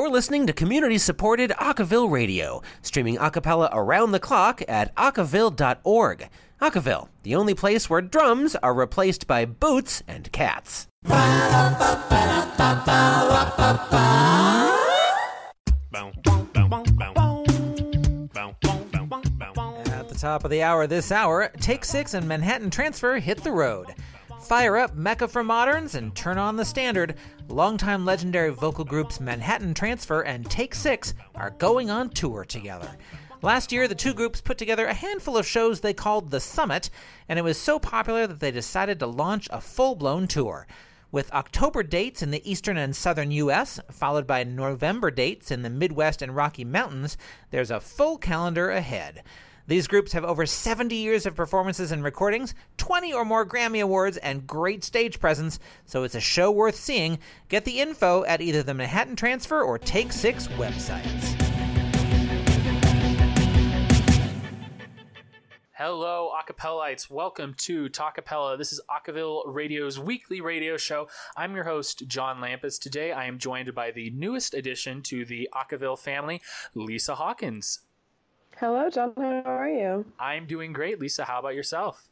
You're listening to community supported Acaville Radio, streaming acapella around the clock at acaville.org. Acaville, the only place where drums are replaced by boots and cats. At the top of the hour this hour, Take Six and Manhattan Transfer hit the road. Fire up Mecca for Moderns and turn on the standard. Longtime legendary vocal groups Manhattan Transfer and Take Six are going on tour together. Last year, the two groups put together a handful of shows they called The Summit, and it was so popular that they decided to launch a full blown tour. With October dates in the eastern and southern U.S., followed by November dates in the Midwest and Rocky Mountains, there's a full calendar ahead. These groups have over 70 years of performances and recordings, 20 or more Grammy Awards, and great stage presence, so it's a show worth seeing. Get the info at either the Manhattan Transfer or Take Six websites. Hello, acapellites. Welcome to Talkapella. This is Acaville Radio's weekly radio show. I'm your host, John Lampus. Today I am joined by the newest addition to the Acaville family, Lisa Hawkins. Hello, John. How are you? I'm doing great. Lisa, how about yourself?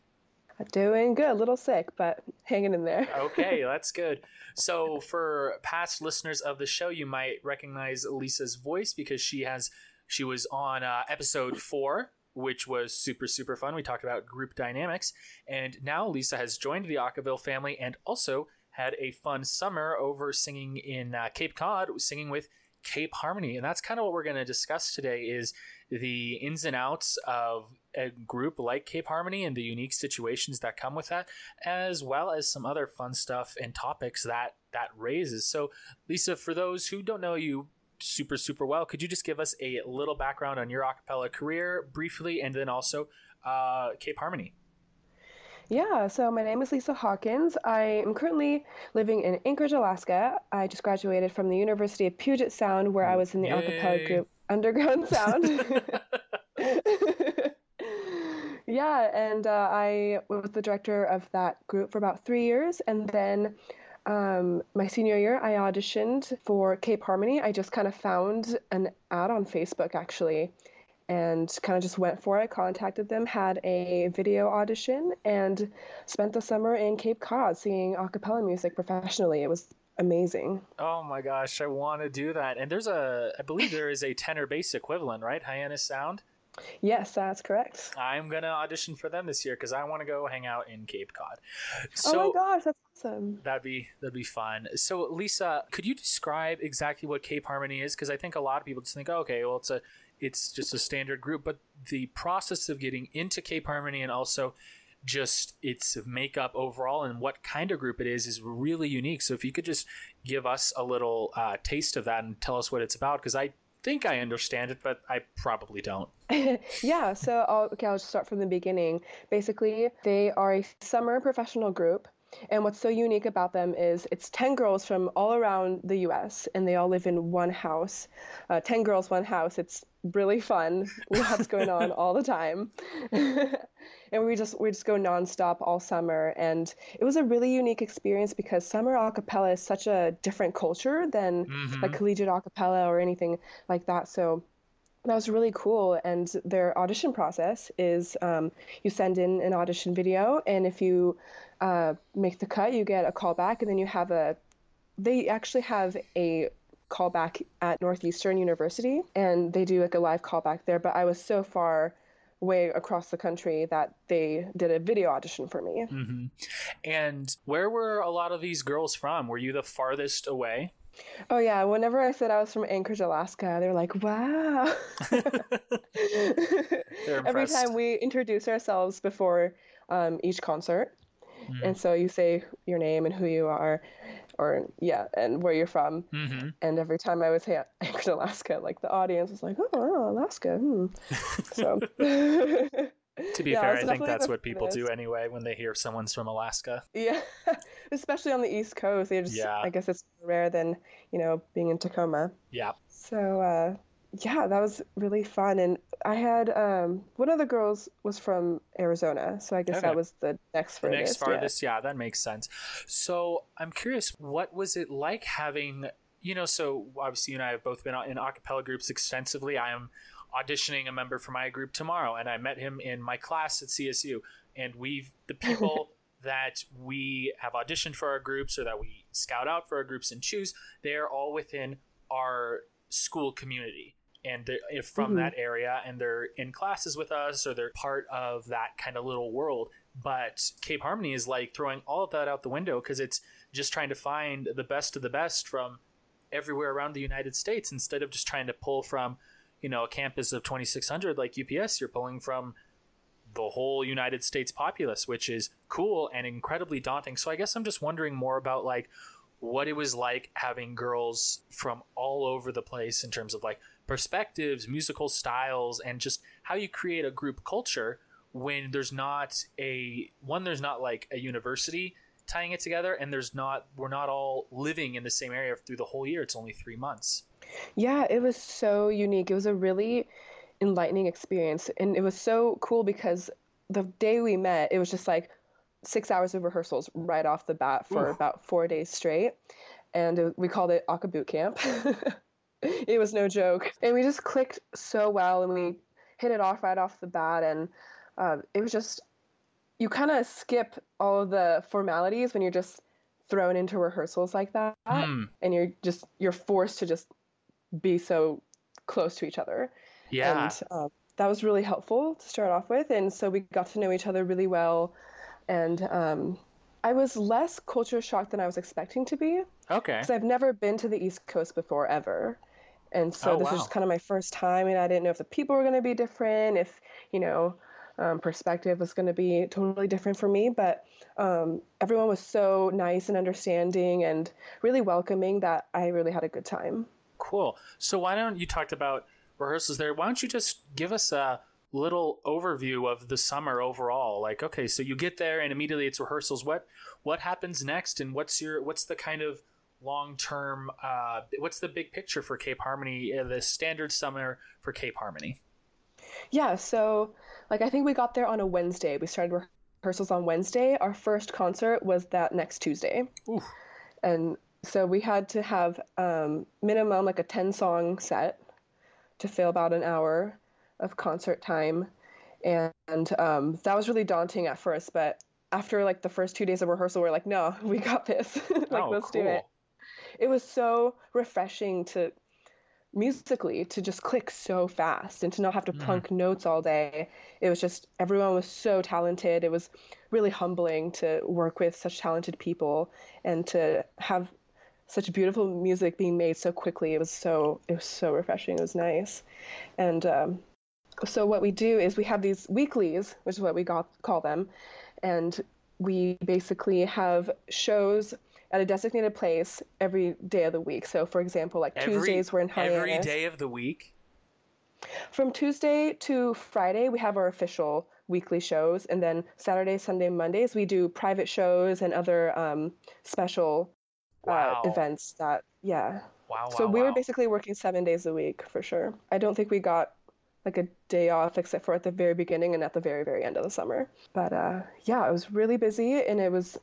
Doing good. A little sick, but hanging in there. okay, that's good. So, for past listeners of the show, you might recognize Lisa's voice because she has she was on uh, episode four which was super super fun. We talked about group dynamics, and now Lisa has joined the Acaville family and also had a fun summer over singing in uh, Cape Cod, singing with Cape Harmony, and that's kind of what we're going to discuss today is the ins and outs of a group like Cape Harmony and the unique situations that come with that, as well as some other fun stuff and topics that that raises. So, Lisa, for those who don't know you super super well. Could you just give us a little background on your acapella career briefly, and then also uh, Cape Harmony? Yeah, so my name is Lisa Hawkins. I am currently living in Anchorage, Alaska. I just graduated from the University of Puget Sound, where I was in the Yay. acapella group Underground Sound. yeah, and uh, I was the director of that group for about three years, and then um, my senior year, I auditioned for Cape Harmony. I just kind of found an ad on Facebook actually and kind of just went for it, contacted them, had a video audition, and spent the summer in Cape Cod singing a cappella music professionally. It was amazing. Oh my gosh, I want to do that. And there's a, I believe there is a tenor bass equivalent, right? Hyannis Sound? Yes, that's correct. I'm gonna audition for them this year because I want to go hang out in Cape Cod. So, oh my gosh, that's awesome! That'd be that'd be fun. So, Lisa, could you describe exactly what Cape Harmony is? Because I think a lot of people just think, oh, okay, well, it's a it's just a standard group, but the process of getting into Cape Harmony and also just its makeup overall and what kind of group it is is really unique. So, if you could just give us a little uh, taste of that and tell us what it's about, because I think I understand it, but I probably don't. yeah, so I'll, okay, I'll just start from the beginning. Basically, they are a summer professional group. And what's so unique about them is it's 10 girls from all around the US and they all live in one house. Uh, 10 girls, one house. It's really fun. Lots going on all the time. and we just we just go nonstop all summer and it was a really unique experience because summer acapella is such a different culture than mm-hmm. like collegiate acapella or anything like that. So that was really cool. And their audition process is um, you send in an audition video, and if you uh, make the cut, you get a call back, and then you have a. They actually have a callback at Northeastern University, and they do like a live callback there. But I was so far way across the country that they did a video audition for me. Mm-hmm. And where were a lot of these girls from? Were you the farthest away? Oh yeah, whenever I said I was from Anchorage, Alaska, they were like, "Wow!" Every time we introduce ourselves before um, each concert, mm. and so you say your name and who you are, or yeah, and where you're from. Mm-hmm. And every time I would say Anchorage, Alaska, like the audience was like, "Oh, Alaska." Hmm. so. to be yeah, fair, I think that's what people do anyway when they hear someone's from Alaska. Yeah, especially on the East Coast. They just, yeah. I guess it's rare than you know being in Tacoma. Yeah. So uh, yeah, that was really fun. And I had um, one of the girls was from Arizona, so I guess okay. that was the next farthest. The next farthest, yeah. yeah, that makes sense. So I'm curious, what was it like having you know, so obviously you and I have both been in a cappella groups extensively. I am auditioning a member for my group tomorrow, and I met him in my class at CSU. And we've the people that we have auditioned for our groups or that we scout out for our groups and choose, they are all within our school community and they're from mm-hmm. that area and they're in classes with us or they're part of that kind of little world but cape harmony is like throwing all of that out the window because it's just trying to find the best of the best from everywhere around the united states instead of just trying to pull from you know a campus of 2600 like ups you're pulling from the whole united states populace which is cool and incredibly daunting so i guess i'm just wondering more about like what it was like having girls from all over the place in terms of like perspectives, musical styles, and just how you create a group culture when there's not a one there's not like a university tying it together and there's not we're not all living in the same area through the whole year it's only three months yeah it was so unique it was a really enlightening experience and it was so cool because the day we met it was just like six hours of rehearsals right off the bat for Oof. about four days straight and we called it Aka Boot Camp. it was no joke. And we just clicked so well and we hit it off right off the bat. And uh, it was just, you kind of skip all of the formalities when you're just thrown into rehearsals like that. Mm. And you're just, you're forced to just be so close to each other. Yeah. And uh, that was really helpful to start off with. And so we got to know each other really well. And um, I was less culture shocked than I was expecting to be. Okay. Because I've never been to the East Coast before ever. And so oh, this wow. was just kind of my first time, and I didn't know if the people were going to be different, if, you know, um, perspective was going to be totally different for me. But um, everyone was so nice and understanding and really welcoming that I really had a good time. Cool. So why don't you talked about rehearsals there? Why don't you just give us a little overview of the summer overall? Like, okay, so you get there and immediately it's rehearsals. What what happens next, and what's your what's the kind of long term? Uh, what's the big picture for Cape Harmony? Uh, the standard summer for Cape Harmony. Yeah, so like I think we got there on a Wednesday. We started rehearsals on Wednesday. Our first concert was that next Tuesday, Oof. and so we had to have um, minimum like a ten song set to fill about an hour of concert time, and um, that was really daunting at first. But after like the first two days of rehearsal, we are like, no, we got this. like oh, let's cool. do it. It was so refreshing to musically to just click so fast and to not have to mm. plunk notes all day. It was just everyone was so talented. It was really humbling to work with such talented people and to have such beautiful music being made so quickly. It was so it was so refreshing. It was nice, and um, so what we do is we have these weeklies, which is what we got, call them, and we basically have shows at a designated place every day of the week. So, for example, like every, Tuesdays we're in Hyannis. Every day of the week. From Tuesday to Friday, we have our official weekly shows, and then Saturday, Sunday, Mondays we do private shows and other um, special uh, wow. uh, events. That yeah. Wow. So wow, we wow. were basically working seven days a week for sure. I don't think we got like a day off except for at the very beginning and at the very very end of the summer but uh, yeah it was really busy and it was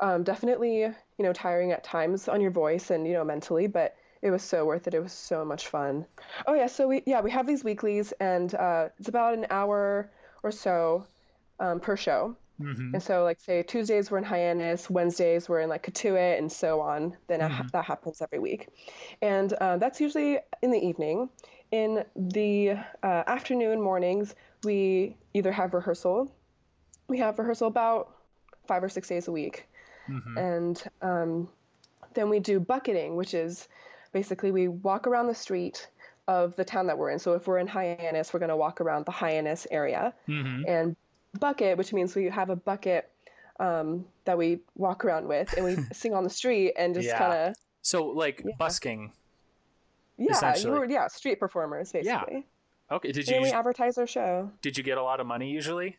um, definitely you know tiring at times on your voice and you know mentally but it was so worth it it was so much fun oh yeah so we yeah we have these weeklies and uh, it's about an hour or so um, per show mm-hmm. and so like say tuesdays we're in hyannis wednesdays we're in like Cotuit and so on then mm-hmm. that happens every week and uh, that's usually in the evening in the uh, afternoon mornings, we either have rehearsal. We have rehearsal about five or six days a week. Mm-hmm. And um, then we do bucketing, which is basically we walk around the street of the town that we're in. So if we're in Hyannis, we're going to walk around the Hyannis area. Mm-hmm. And bucket, which means we have a bucket um, that we walk around with and we sing on the street and just yeah. kind of. So like yeah. busking yeah, you were yeah street performers basically. Yeah. Okay. Did you? And we advertise our show. Did you get a lot of money usually?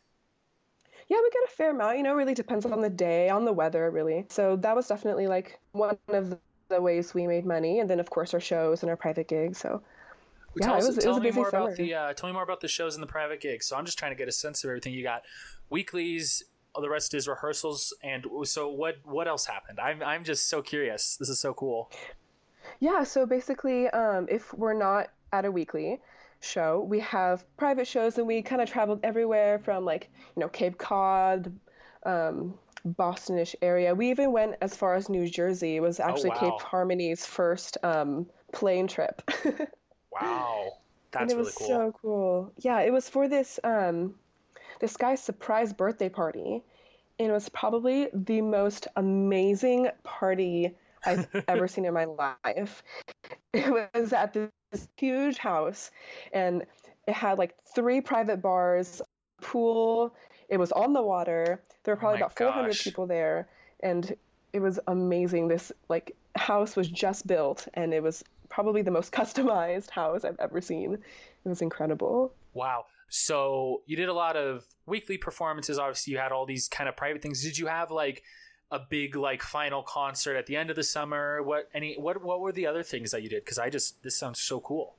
Yeah, we get a fair amount. You know, really depends on the day, on the weather, really. So that was definitely like one of the ways we made money, and then of course our shows and our private gigs. So yeah, tell, it was, tell it was me more summer. about the uh, tell me more about the shows and the private gigs. So I'm just trying to get a sense of everything you got. Weeklies, all the rest is rehearsals, and so what? What else happened? I'm I'm just so curious. This is so cool. Yeah, so basically, um, if we're not at a weekly show, we have private shows, and we kind of traveled everywhere from like you know Cape Cod, um, Bostonish area. We even went as far as New Jersey. It was actually wow. Cape Harmony's first um, plane trip. Wow. that's and it really was cool. so cool. Yeah, it was for this um, this guy's surprise birthday party, and it was probably the most amazing party I've ever seen in my life. It was at this huge house, and it had like three private bars, pool. It was on the water. There were oh probably my about 400 gosh. people there, and it was amazing. This like house was just built, and it was probably the most customized house I've ever seen. It was incredible. Wow. So you did a lot of weekly performances. Obviously, you had all these kind of private things. Did you have like a big like final concert at the end of the summer? What any what what were the other things that you did? Because I just this sounds so cool.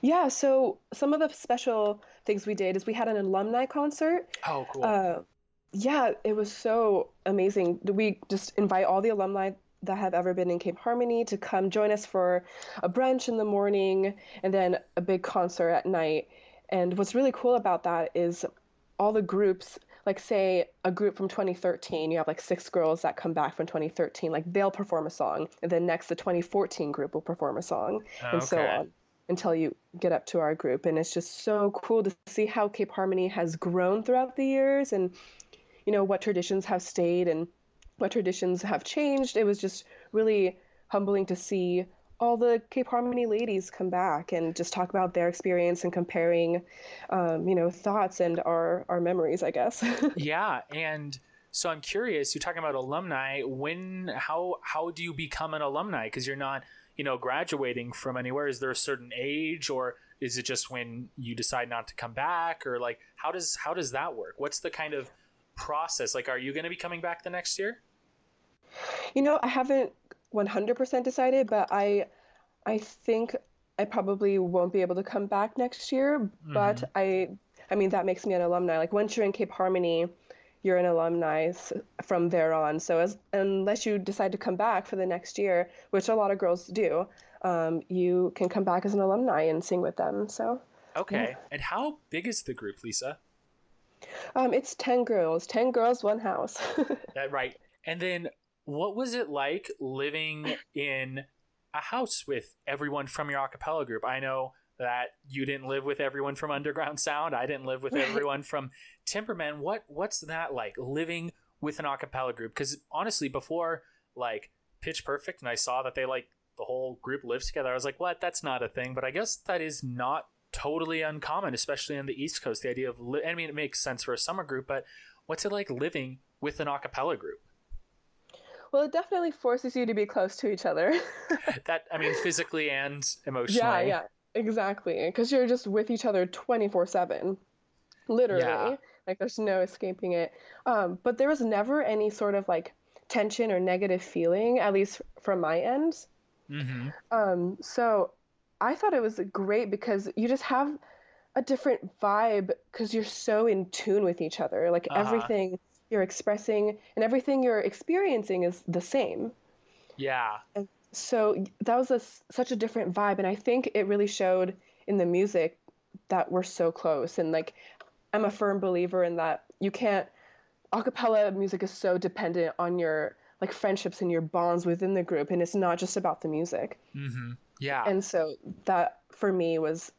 Yeah, so some of the special things we did is we had an alumni concert. Oh, cool. Uh, yeah, it was so amazing. We just invite all the alumni that have ever been in Cape Harmony to come join us for a brunch in the morning and then a big concert at night. And what's really cool about that is all the groups, like say a group from 2013, you have like six girls that come back from 2013, like they'll perform a song, and then next the 2014 group will perform a song, ah, and so on until you get up to our group. And it's just so cool to see how Cape Harmony has grown throughout the years and, you know, what traditions have stayed and what traditions have changed. It was just really humbling to see all the Cape Harmony ladies come back and just talk about their experience and comparing, um, you know, thoughts and our, our memories, I guess. yeah, and so I'm curious. You're talking about alumni. When how how do you become an alumni? Because you're not you know graduating from anywhere. Is there a certain age, or is it just when you decide not to come back, or like how does how does that work? What's the kind of process? Like, are you going to be coming back the next year? You know, I haven't 100% decided, but I I think I probably won't be able to come back next year, but I I mean that makes me an alumni. Like once you're in Cape Harmony, you're an alumni from there on. So as unless you decide to come back for the next year, which a lot of girls do, um, you can come back as an alumni and sing with them. So Okay. And how big is the group, Lisa? um, it's 10 girls, 10 girls, one house. That right. And then what was it like living in a house with everyone from your a cappella group? I know that you didn't live with everyone from Underground Sound. I didn't live with everyone from Timbermen. What what's that like living with an a cappella group? Cuz honestly before like Pitch Perfect and I saw that they like the whole group lives together, I was like, "What? That's not a thing." But I guess that is not totally uncommon, especially on the East Coast. The idea of li- I mean it makes sense for a summer group, but what's it like living with an a cappella group? Well, it definitely forces you to be close to each other. that I mean physically and emotionally. Yeah, yeah, exactly. Because you're just with each other 24 7. Literally. Yeah. Like, there's no escaping it. Um, but there was never any sort of like tension or negative feeling, at least from my end. Mm-hmm. Um, so I thought it was great because you just have a different vibe because you're so in tune with each other. Like, Uh-huh. everything you're expressing and everything you're experiencing is the same Yeah. so that was a such a different vibe and i think it really showed in the music that we're so close and like i'm a firm believer in that you can't a cappella music is so dependent on your like friendships and your bonds within the group and it's not just about the music Mm-hmm. Yeah. and so that for me was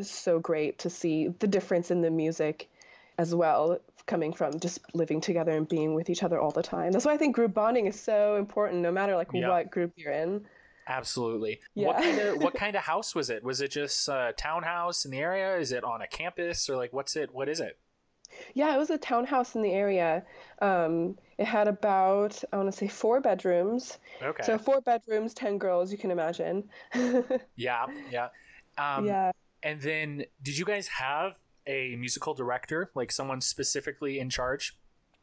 so great to see the difference in the music as well coming from just living together and being with each other all the time that's why i think group bonding is so important no matter like Yeah. what group you're in Absolutely. Yeah. What kind of what kind of house was it? Was it just a townhouse in the area? Is it on a campus or like what's it? What is it? Yeah, it was a townhouse in the area. Um, it had about, I want to say, four bedrooms. Okay. So four bedrooms, ten girls. You can imagine. yeah. Yeah. Um, yeah. And then, did you guys have a musical director, like someone specifically in charge?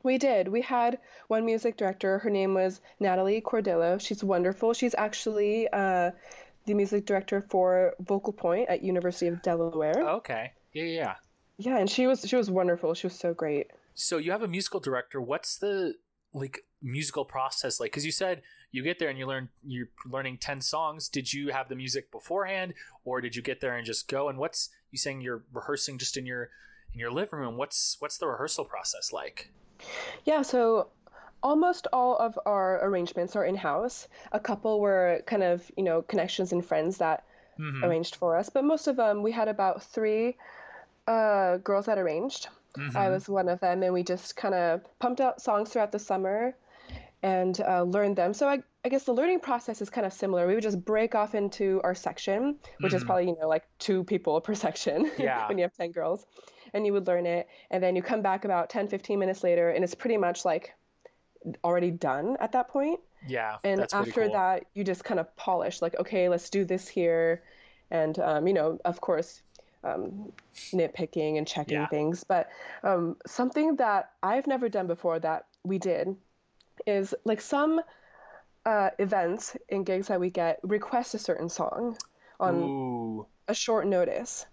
We did. We had one music director. Her name was Natalie Cordillo. She's wonderful. She's actually uh, the music director for Vocal Point at University of Delaware. Okay. Yeah. Yeah. yeah. Yeah, and she was she was wonderful. She was so great. So you have a musical director. What's the like musical process like? Because you said you get there and you learn you're learning ten songs. Did you have the music beforehand, or did you get there and just go? And what's you saying you're rehearsing just in your in your living room? What's what's the rehearsal process like? Yeah, so almost all of our arrangements are in house. A couple were kind of, you know, connections and friends that mm-hmm. arranged for us, but most of them, we had about three uh, girls that arranged. Mm-hmm. I was one of them, and we just kind of pumped out songs throughout the summer and uh, learned them. So I, I guess the learning process is kind of similar. We would just break off into our section, which mm-hmm. is probably, you know, like two people per section yeah. when you have 10 girls. And you would learn it. And then you come back about 10, 15 minutes later, and it's pretty much like already done at that point. Yeah. And after cool. that, you just kind of polish, like, okay, let's do this here. And, um, you know, of course, um, nitpicking and checking yeah. things. But um, something that I've never done before that we did is like some uh, events and gigs that we get request a certain song on Ooh. a short notice.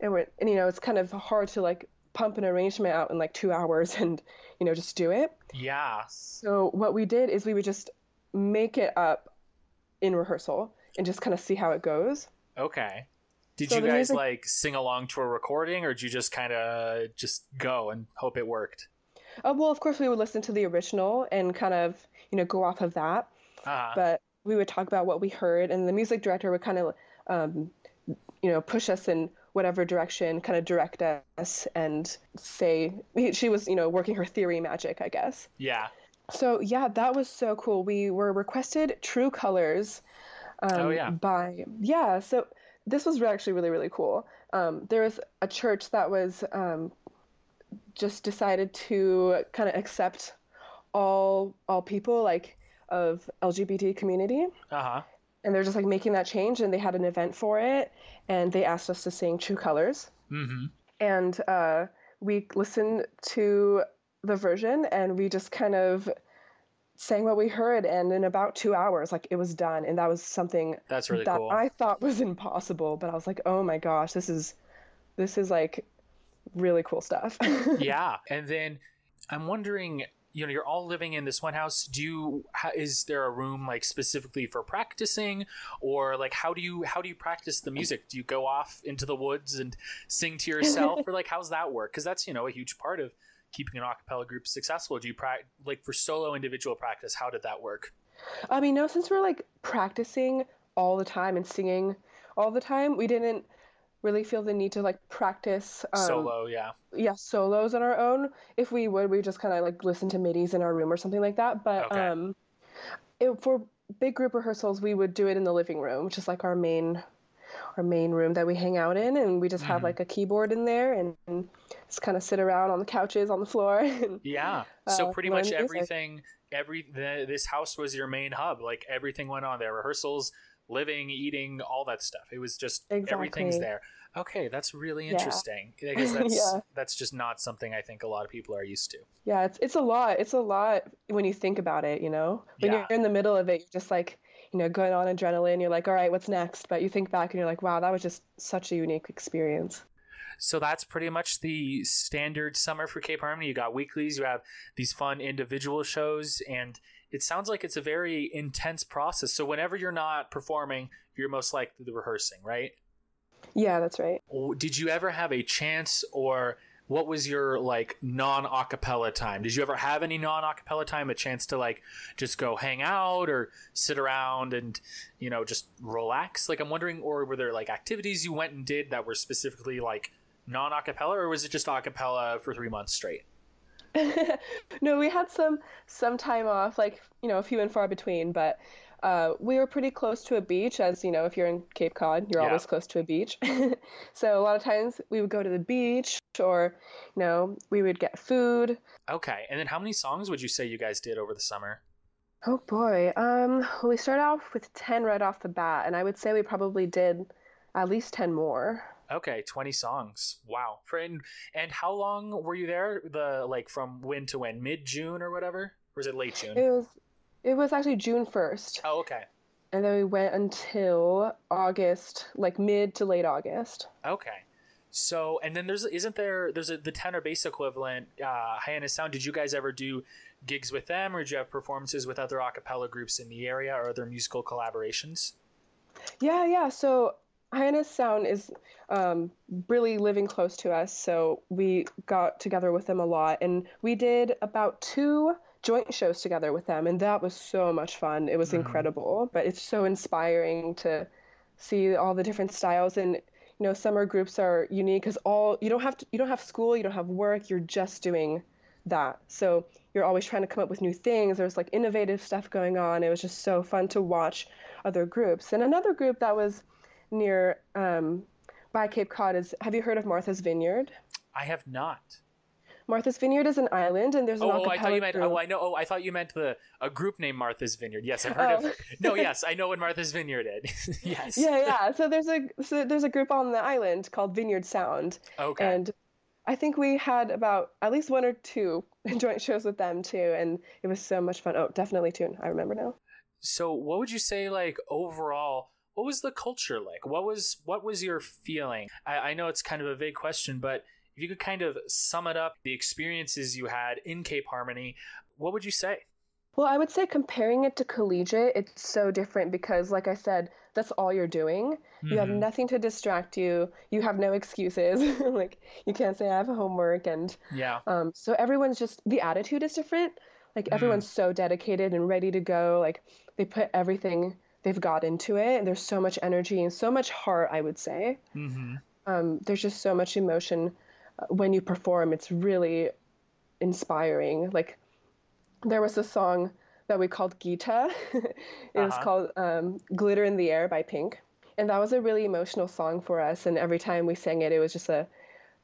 And, we're, and, you know, it's kind of hard to like pump an arrangement out in like two hours and you know just do it yeah so what we did is we would just make it up in rehearsal and just kind of see how it goes okay did so you guys music... like sing along to a recording or did you just kind of just go and hope it worked uh, well of course we would listen to the original and kind of you know go off of that uh-huh. but we would talk about what we heard and the music director would kind of um, you know push us in whatever direction, kind of direct us and say she was, you know, working her theory magic, I guess. Yeah. So yeah, that was so cool. We were requested True Colors. Um, oh yeah. By yeah, so this was actually really really cool. Um, there was a church that was um, just decided to kind of accept all all people like of LGBT community. Uh huh and they're just like making that change and they had an event for it and they asked us to sing true colors mm-hmm. and uh, we listened to the version and we just kind of sang what we heard and in about two hours like it was done and that was something that's really that cool. i thought was impossible but i was like oh my gosh this is this is like really cool stuff. Yeah and then i'm wondering you know you're all living in this one house. Do you is there a room like specifically for practicing? Or like how do you how do you practice the music? Do you go off into the woods and sing to yourself? Or like how's that work? Because that's you know a huge part of keeping an acapella group successful? Do you pra- like for solo individual practice how did that work? I mean no since we're like practicing all the time and singing all the time we didn't really feel the need to like practice um, solo yeah. yeah solos on our own. If we would we just kind of like listen to midis in our room or something like that. But okay. um it, for big group rehearsals we would do it in the living room which is like our main our main room that we hang out in and we just have mm-hmm. like a keyboard in there and, and just kind of sit around on the couches on the floor and, yeah so uh, pretty much everything every the, this house was your main hub like everything went on there rehearsals living, eating, all that stuff. It was just exactly. everything's there. Okay, that's really interesting. Yeah. Because that's yeah. that's just not something I think a lot of people are used to. Yeah, it's it's a lot. It's a lot when you think about it, you know. When yeah. you're in the middle of it, you're just like, you know, going on adrenaline, you're like, all right, what's next? But you think back and you're like, wow, that was just such a unique experience. So that's pretty much the standard summer for Cape Harmony. You got weeklies, you have these fun individual shows, and it sounds like it's a very intense process. So whenever you're not performing, you're most likely rehearsing, right? Yeah, that's right. Did you ever have a chance or what was your like non acapella time? Did you ever have any non acapella time, a chance to like just go hang out or sit around and, you know, just relax? Like I'm wondering, or were there like activities you went and did that were specifically like non acapella or was it just acapella for three months straight? no, we had some some time off, like you know, a few and far between, but uh, we were pretty close to a beach. As you know, if you're in Cape Cod, you're yeah. always close to a beach. so a lot of times we would go to the beach, or you know, we would get food. Okay, and then how many songs would you say you guys did over the summer? Oh boy, um, well, we started off with ten right off the bat, and I would say we probably did at least ten more. Okay, 20 songs. Wow. For and, and how long were you there? The like from when to when? Mid June or whatever? Or was it late June? It was it was actually June 1st. Oh, okay. And then we went until August, like mid to late August. Okay. So, and then there's isn't there there's a the tenor bass equivalent uh, Hyannis Sound. Did you guys ever do gigs with them, or did you have performances with other a cappella groups in the area or other musical collaborations? Yeah, yeah. So Hyannis Sound is um, really living close to us, so we got together with them a lot, and we did about two joint shows together with them, and that was so much fun. It was Mhm. incredible, but it's so inspiring to see all the different styles and you know summer groups are unique because all you don't have to, you don't have school you don't have work you're just doing that so you're always trying to come up with new things there's like innovative stuff going on it was just so fun to watch other groups and another group that was near um, by cape cod is have you heard of martha's vineyard I have not. Martha's vineyard is an island and there's an Oh, oh, a I thought you meant. Oh, group. Oh, I know. Oh, I thought you meant the a group named Martha's Vineyard. Yes, I've heard Oh. of. No, yes, I know what Martha's Vineyard is. yes. yeah yeah so there's a so there's a group on the island called vineyard sound Okay. and I think we had about at least one or two joint shows with them too, and it was so much fun. Oh, definitely tune. I remember now. so, what would you say, like overall? What was the culture like? What was what was your feeling? I, I know it's kind of a vague question, but if you could kind of sum it up, the experiences you had in Cape Harmony, what would you say? Well, I would say comparing it to collegiate, it's so different because, like I said, that's all you're doing. You have Mhm. nothing to distract you. You have no excuses. like you can't say I have homework, and Yeah. um, so everyone's just the attitude is different. Like Mm. everyone's so dedicated and ready to go. Like they put everything they've got into it, and there's so much energy and so much heart. I would say. Mm-hmm. um, there's just so much emotion when you perform. It's really inspiring. Like there was a song that we called Gita. it was Uh-huh. called um, "Glitter in the Air" by Pink, and that was a really emotional song for us. And every time we sang it, it was just a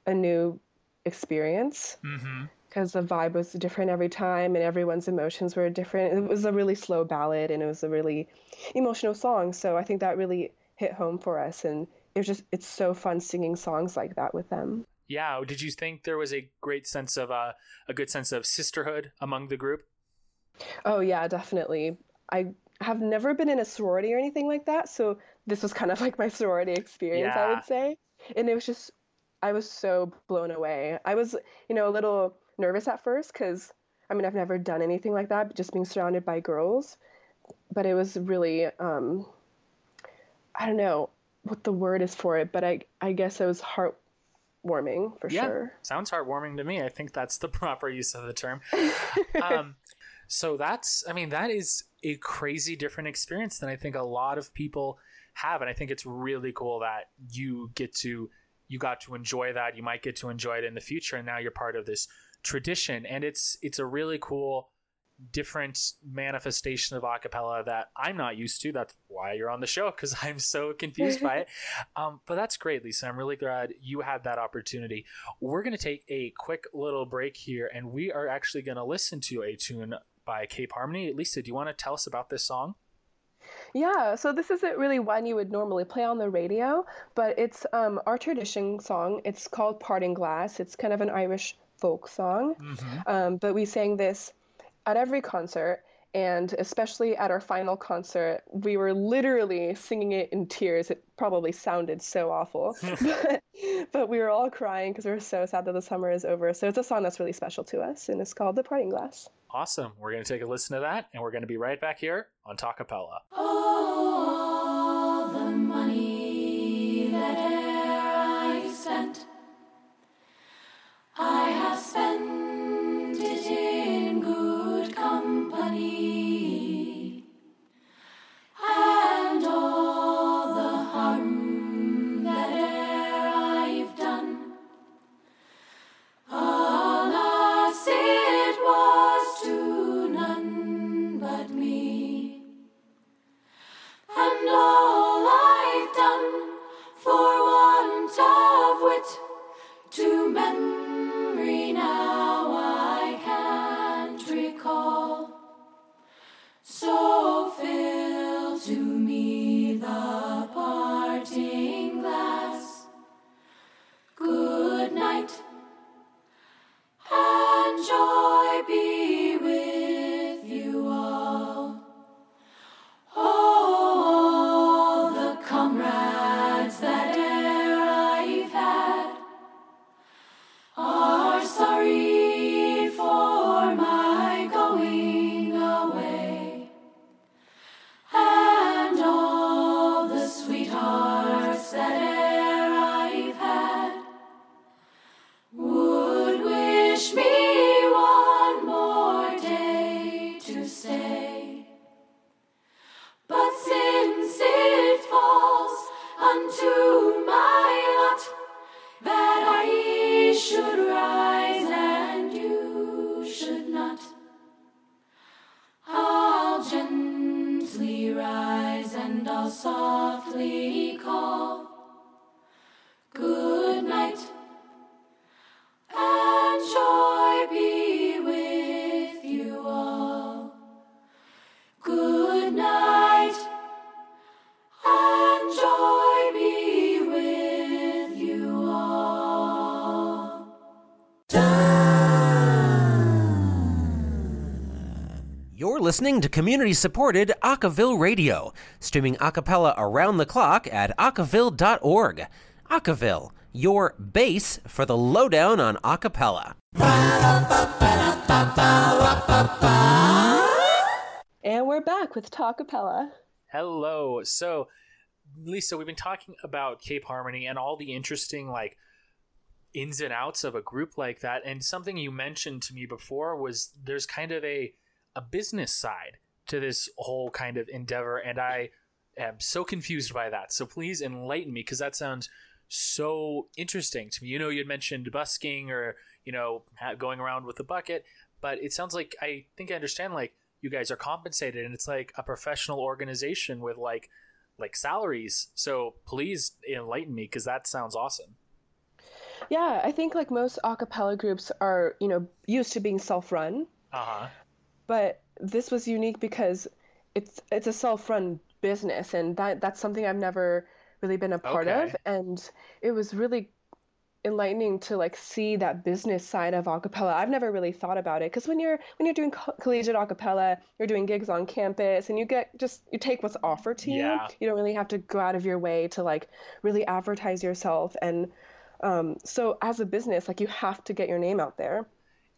a new experience Mm-hmm. because the vibe was different every time and everyone's emotions were different. It was a really slow ballad and it was a really emotional song. So I think that really hit home for us and it was just it's so fun singing songs like that with them. Yeah. Did you think there was a great sense of uh, a good sense of sisterhood among the group? Oh yeah, definitely. I have never been in a sorority or anything like that, so this was kind of like my sorority experience, I would say. And it was just I was so blown away. I was, you know, a little nervous at first cuz I mean, I've never done anything like that, just being surrounded by girls. But it was really um I don't know what the word is for it, but I I guess it was heartwarming for Yeah. sure. Sounds heartwarming to me. I think that's the proper use of the term. um, so that's, I mean, that is a crazy different experience than I think a lot of people have, and I think it's really cool that you get to, you got to enjoy that. You might get to enjoy it in the future, and now you're part of this tradition, and it's it's a really cool different manifestation of acapella that I'm not used to. That's why you're on the show because I'm so confused by it. Um, but that's great, Lisa. I'm really glad you had that opportunity. We're going to take a quick little break here, and we are actually going to listen to a tune by Cape Harmony. Lisa, do you want to tell us about this song? Yeah, so this isn't really one you would normally play on the radio, but it's um, our tradition song. It's called Parting Glass. It's kind of an Irish folk song. Mm-hmm. Um, but we sang this at every concert, and especially at our final concert, we were literally singing it in tears. It probably sounded so awful, but, but we were all crying because we were so sad that the summer is over. So it's a song that's really special to us, and it's called The Parting Glass. Awesome. We're going to take a listen to that, and we're going to be right back here on Talkapella. All the money that e'er I spent, I have spent listening to community supported Acaville Radio, streaming a cappella around the clock at acaville.org. Acaville, your base for the lowdown on a cappella. And we're back with Talkapella. Hello. So, Lisa, we've been talking about Cape Harmony and all the interesting like ins and outs of a group like that. And something you mentioned to me before was there's kind of a a business side to this whole kind of endeavor, and I am so confused by that. So please enlighten me because that sounds so interesting to me. You know, you had mentioned busking or you know going around with a bucket, but it sounds like I think I understand like you guys are compensated and it's like a professional organization with like like salaries so please enlighten me because that sounds awesome Yeah, I think like most a cappella groups are, you know, used to being self-run, uh-huh but this was unique because it's it's a self-run business and that that's something I've never really been a part Okay. of and it was really enlightening to like see that business side of a cappella. I've never really thought about it because when you're when you're doing co- collegiate a cappella, you're doing gigs on campus and you get just you take what's offered to Yeah. you. You don't really have to go out of your way to like really advertise yourself and um, so as a business, like you have to get your name out there.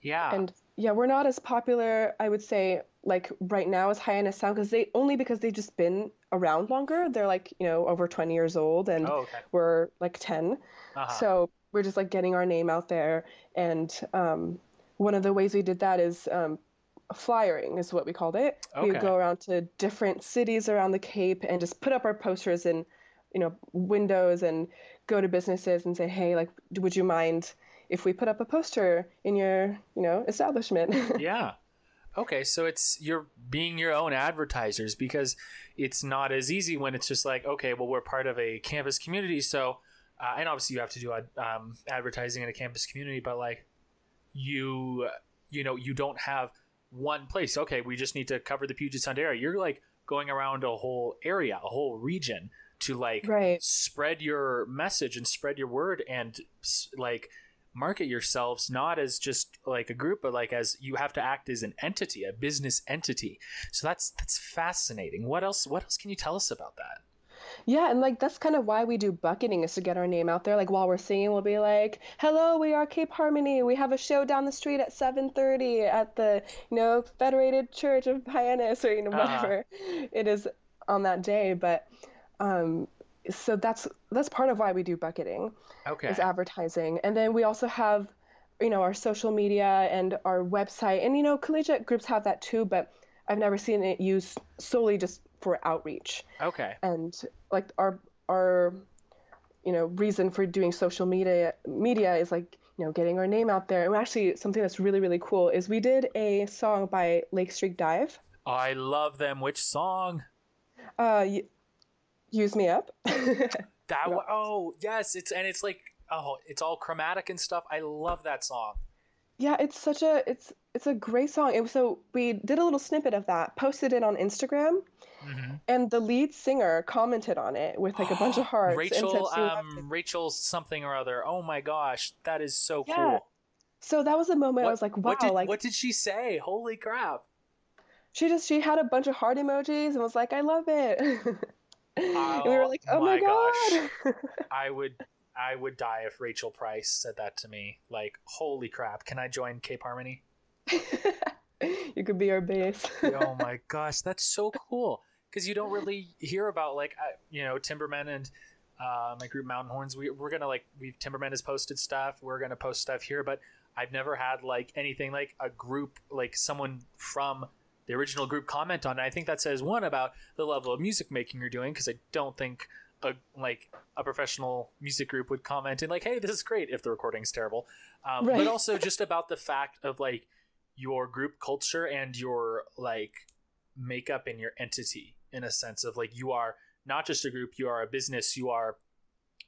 yeah And yeah, we're not as popular, I would say, like right now as Hyannis Sound because they only because they've just been around longer. They're like, you know, over 20 years old and oh okay we're like 10. uh-huh. So we're just like getting our name out there. And um, one of the ways we did that is um, flyering, is what we called it. We would go around to different cities around the Cape and just put up our posters in, you know, windows and go to businesses and say, hey, like, would you mind if we put up a poster in your, you know, establishment? yeah okay so it's you're being your own advertisers because it's not as easy when it's just like okay well we're part of a campus community so uh, and obviously you have to do um, advertising in a campus community but like you you know you don't have one place okay we just need to cover the puget sound area you're like going around a whole area a whole region to like Right. spread your message and spread your word and like market yourselves not as just like a group but like as you have to act as an entity a business entity so that's that's fascinating what else what else can you tell us about that Yeah, and like that's kind of why we do bucketing is to get our name out there. Like while we're singing, we'll be like, "Hello, we are Cape Harmony. We have a show down the street at 7:30 at the, you know, Federated Church of Hyannis or you know Uh-huh. whatever it is on that day." But um so that's that's part of why we do bucketing okay. is advertising. And then we also have you know our social media and our website. And you know, collegiate groups have that too, but I've never seen it used solely just for outreach. Okay. And like our our you know reason for doing social media media is like you know getting our name out there. And actually something that's really really cool is we did a song by lake street dive. I love them. Which song? Uh use me up. That one oh yes it's and it's like oh it's all chromatic and stuff. I love that song. Yeah it's such a it's it's a great song. It was so we did a little snippet of that posted it on instagram mm-hmm. and the lead singer commented on it with like a bunch of hearts rachael said she loved it. um rachael something or other. Oh my gosh that is so Yeah. cool. So that was a moment i was like wow what did, like what did she say? Holy crap. She just she had a bunch of heart emojis and was like i love it and we were Oh like oh my my, god I would I would die if Rachael Price said that to me. Like, holy crap, can I join Cape Harmony? you could be our bass oh my gosh, that's so cool. Because you don't really hear about like I, you know Timbermen and uh, my group Mountain Horns. We, we're gonna like we Timbermen has posted stuff. We're gonna post stuff here, but I've never had like anything like a group like someone from the original group comment on it. I think that says one about the level of music making you're doing because I don't think a like a professional music group would comment and like, hey, this is great if the recording's terrible. Um, Right. But also just about the fact of like your group culture and your like makeup and your entity in a sense of like you are not just a group, you are a business, you are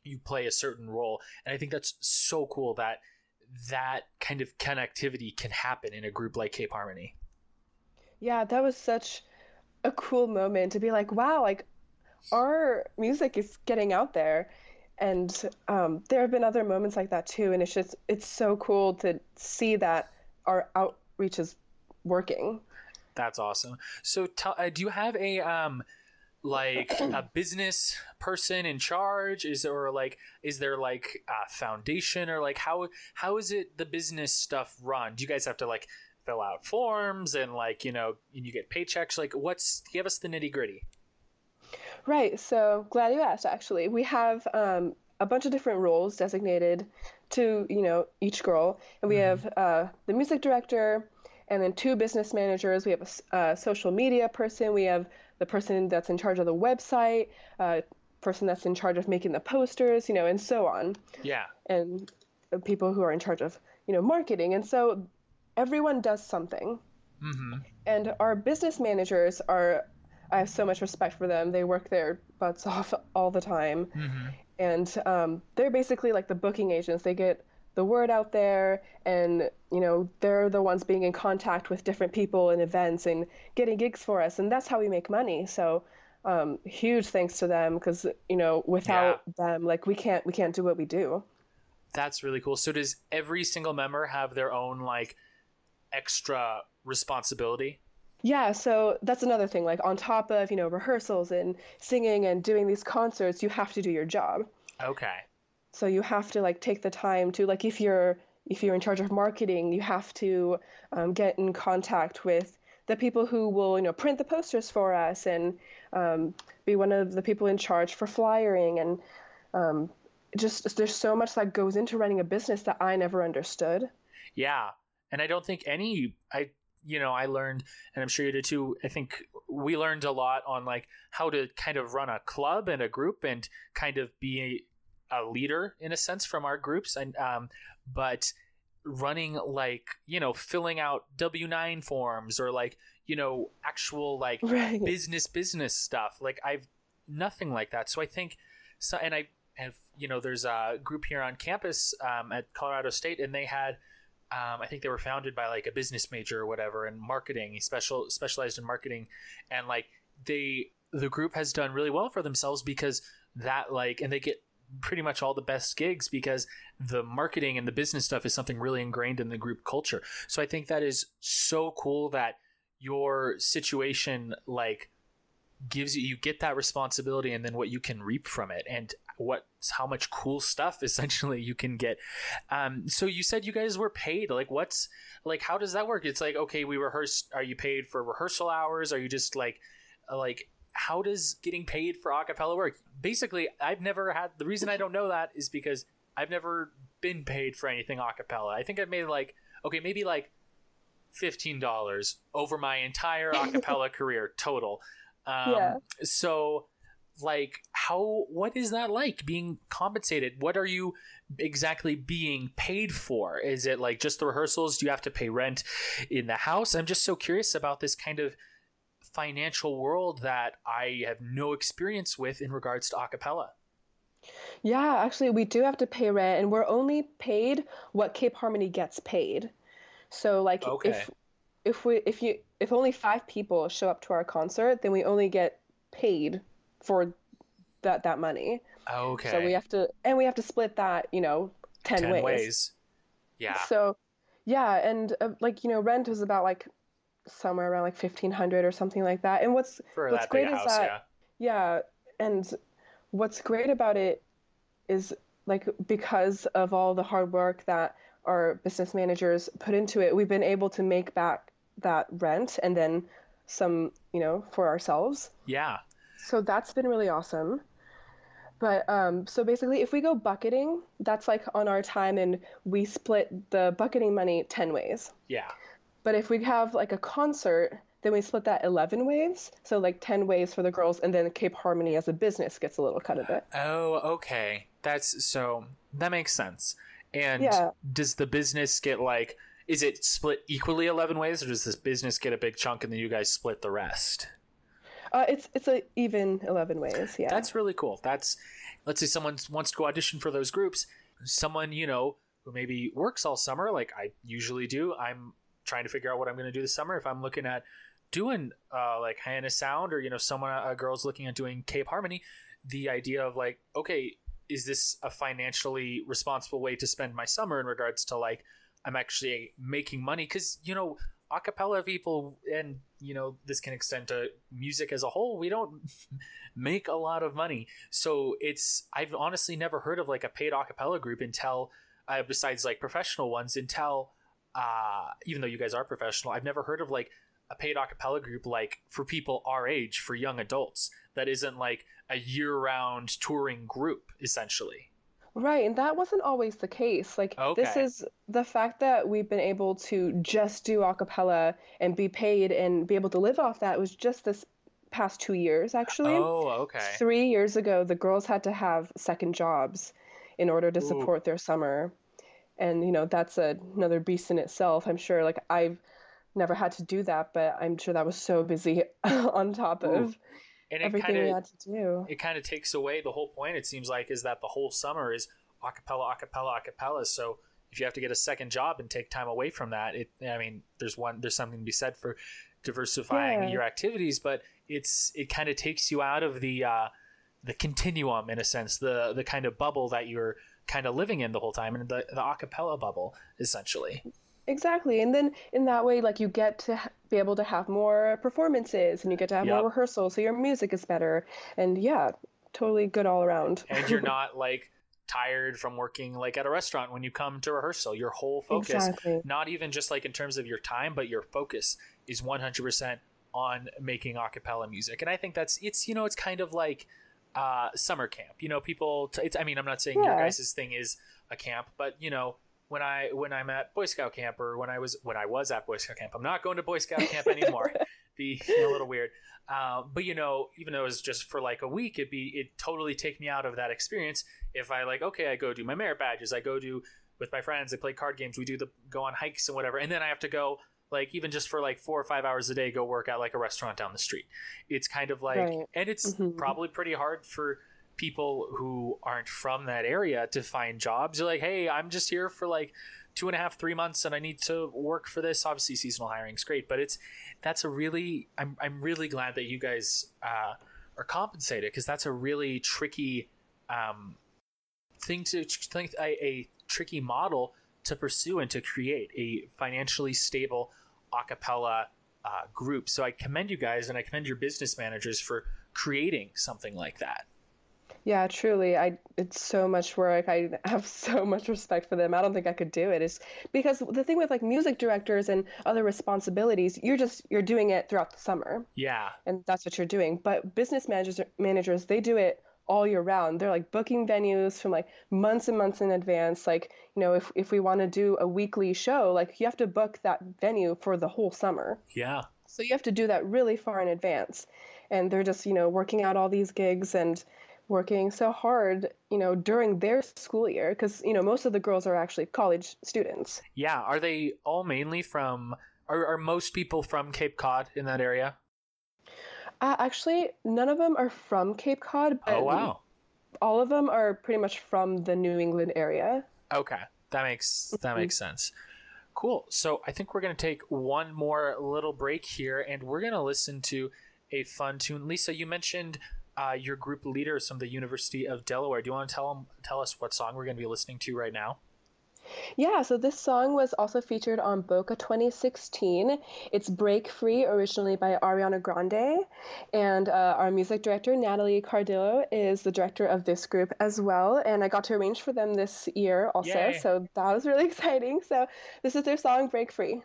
you play a certain role. And I think that's so cool that that kind of connectivity can happen in a group like Cape Harmony. Yeah, that was such a cool moment to be like, wow, like our music is getting out there. And um, there have been other moments like that too. And it's just, it's so cool to see that our outreach is working. That's awesome. So, t- uh, do you have a um, like a business person in charge? Is there or like is there like a foundation or like how how is it the business stuff run? Do you guys have to like fill out forms and like you know and you get paychecks? Like, what's give us the nitty gritty? Right. So glad you asked. Actually, we have um, a bunch of different roles designated to you know each girl, and we have uh, the music director, and then two business managers. We have a, a social media person. We have the person that's in charge of the website, uh, person that's in charge of making the posters, you know, and so on. Yeah. And people who are in charge of you know marketing, and so everyone does something. Mm-hmm. And our business managers are I have so much respect for them. They work their butts off all the time. Mm-hmm. And um, they're basically like the booking agents. They get the word out there, and you know they're the ones being in contact with different people and events and getting gigs for us, and that's how we make money. So um, huge thanks to them because you know without them, like we can't we can't do what we do. That's really cool. So does every single member have their own like extra responsibility? Yeah, so that's another thing. Like on top of, you know, rehearsals and singing and doing these concerts, you have to do your job. Okay. So you have to like take the time to like if you're if you're in charge of marketing, you have to um, get in contact with the people who will, you know, print the posters for us and um, be one of the people in charge for flyering and um, just there's so much that goes into running a business that I never understood. Yeah. And I don't think any I you know, I learned and I'm sure you did too. I think we learned a lot on like how to kind of run a club and a group and kind of be a, a leader in a sense from our groups and um but running like, you know, filling out W9 forms or like, you know, actual like Right. business business stuff. Like I've nothing like that. So I think so and I have you know there's a group here on campus um, at Colorado State and they had um, I think they were founded by like a business major or whatever in marketing. He special specialized in marketing, and like they the group has done really well for themselves because that like and they get pretty much all the best gigs because the marketing and the business stuff is something really ingrained in the group culture. So I think that is so cool that your situation like gives you you get that responsibility and then what you can reap from it and what how much cool stuff essentially you can get. Um so you said you guys were paid like what's like how does that work? It's like okay we rehearse are you paid for rehearsal hours? Are you just like uh, like how does getting paid for acapella work? Basically i've never had the reason i don't know that is because i've never been paid for anything acapella i think i've made like okay maybe like $15 over my entire acapella career total. Um, Yeah. so like how what is that like being compensated? What are you exactly being paid for? Is it like just the rehearsals? Do you have to pay rent in the house? I'm just so curious about this kind of financial world that i have no experience with in regards to acapella Yeah, actually, we do have to pay rent, and we're only paid what Cape Harmony gets paid. So, like, Okay. if if we if you if only five people show up to our concert, then we only get paid for that that money. okay So we have to and we have to split that, you know, ten, 10 ways. ways yeah So, yeah, and uh, like you know, rent was about like somewhere around like fifteen hundred or something like that. And what's for what's that great is house that yeah yeah, and what's great about it is like because of all the hard work that our business managers put into it, we've been able to make back that rent and then some, you know, for ourselves. yeah So that's been really awesome. But um, so basically, if we go bucketing, that's like on our time, and we split the bucketing money 10 ways. yeah But if we have like a concert, then we split that 11 ways. So like 10 ways for the girls, and then Cape Harmony as a business gets a little cut of it. Oh, okay. That's so that makes sense. And Yeah. does the business get like is it split equally 11 ways or does this business get a big chunk and then you guys split the rest? Uh, it's it's a even eleven ways. Yeah. That's really cool. That's let's say someone wants to go audition for those groups. Someone you know who maybe works all summer, like I usually do. I'm trying to figure out what I'm going to do this summer. If I'm looking at doing uh, like Hyannis Sound, or you know, someone a girl's looking at doing Cape Harmony, the idea of like, okay, is this a financially responsible way to spend my summer in regards to like I'm actually making money? Because you know, acapella people and you know this can extend to music as a whole we don't make a lot of money. So it's i've honestly never heard of like a paid acapella group until uh, besides like professional ones until uh even though you guys are professional i've never heard of like a paid acapella group like for people our age for young adults that isn't like a year-round touring group essentially Right, and that wasn't always the case. Like this is the fact that we've been able to just do a cappella and be paid and be able to live off that was just this past two years actually. oh okay Three years ago, the girls had to have second jobs in order to Ooh. support their summer. And, you know, that's a, another beast in itself. I'm sure, like, I've never had to do that, but I'm sure that was so busy on top of and it everything kind we of had to do. it kind of takes away the whole point it seems like is that the whole summer is acapella acapella acapella so if you have to get a second job and take time away from that it i mean there's one there's something to be said for diversifying Yeah. your activities but it's it kind of takes you out of the uh the continuum in a sense the the kind of bubble that you're kind of living in the whole time and the the acapella bubble essentially Exactly. And then in that way, like, you get to ha- be able to have more performances and you get to have Yep. more rehearsals, so your music is better. And yeah, totally good all around. and you're not like tired from working like at a restaurant when you come to rehearsal your whole focus Exactly. not even just like in terms of your time but your focus is 100% on making a cappella music and i think that's it's you know it's kind of like uh summer camp you know people t- it's, i mean i'm not saying your Yeah. guys' thing is a camp but you know when i when i'm at boy scout camp or when i was when i was at boy scout camp i'm not going to boy scout camp anymore be a little weird uh, but you know even though it was just for like a week it'd be it totally take me out of that experience if i like okay i go do my merit badges i go do with my friends i play card games we do the go on hikes and whatever and then i have to go like even just for like four or five hours a day go work at like a restaurant down the street it's kind of like Right. and it's Mhm. probably pretty hard for people who aren't from that area to find jobs. You're like hey i'm just here for like two and a half three months and i need to work for this. Obviously seasonal hiring is great but it's that's a really i'm, I'm really glad that you guys uh, are compensated because that's a really tricky um, thing to think a, a tricky model to pursue and to create a financially stable a cappella uh, group. So i commend you guys and i commend your business managers for creating something like that Yeah, truly. I it's so much work. I have so much respect for them. I don't think I could do it. It's because the thing with like music directors and other responsibilities, you're just you're doing it throughout the summer yeah and that's what you're doing. But business managers managers, they do it all year round. They're like booking venues from like months and months in advance. Like, you know, if if we want to do a weekly show, like you have to book that venue for the whole summer. yeah So you have to do that really far in advance. And they're just, you know, working out all these gigs and working so hard, you know, during their school year because, you know, most of the girls are actually college students. yeah are they all mainly from are, are most people from cape cod in that area Uh, actually, none of them are from Cape Cod, but oh wow all of them are pretty much from the New England area. Okay, that makes that Mhm. makes sense. Cool. So I think we're gonna take one more little break here, and we're gonna listen to a fun tune. Lisa, you mentioned uh, your group leaders from the University of Delaware. Do you want to tell 'em- tell us what song we're gonna be listening to right now? Yeah, so this song was also featured on Boca 2016. It's Break Free, originally by Ariana Grande. And uh, our music director, Natalie Cardillo, is the director of this group as well. And I got to arrange for them this year also. Yay. So that was really exciting. So this is their song, Break Free.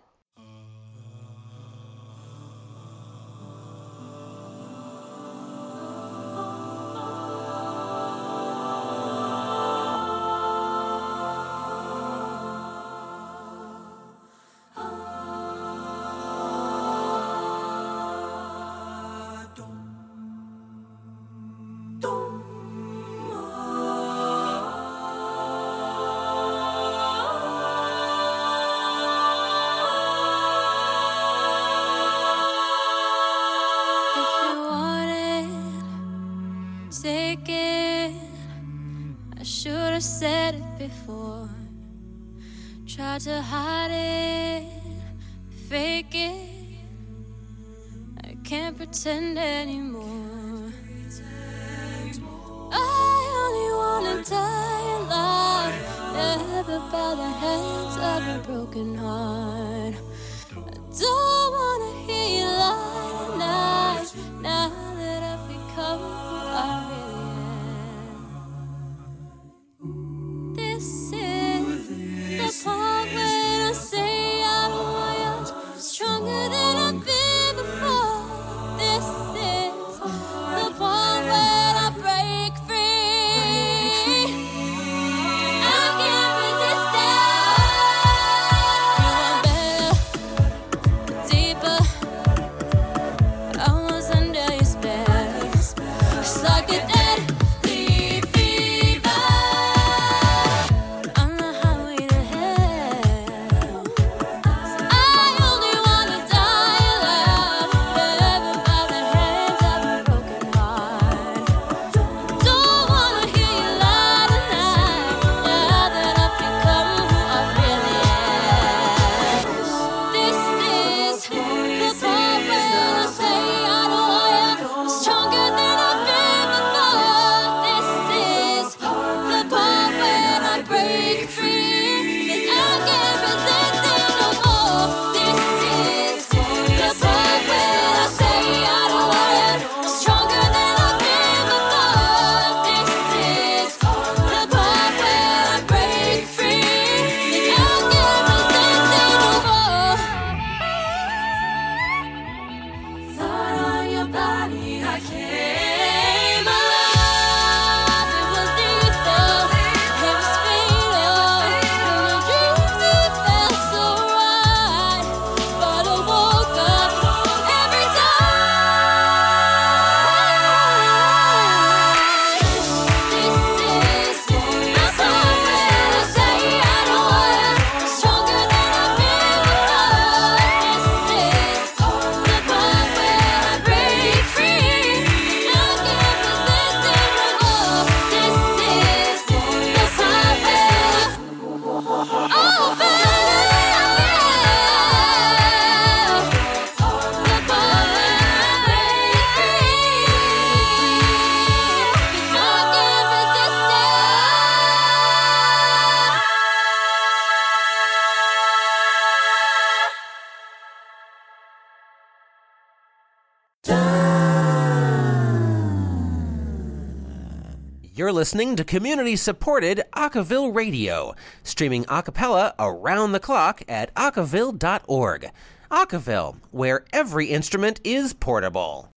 Listening to community supported Acaville Radio, streaming a cappella around the clock at acaville.org. Acaville, where every instrument is portable.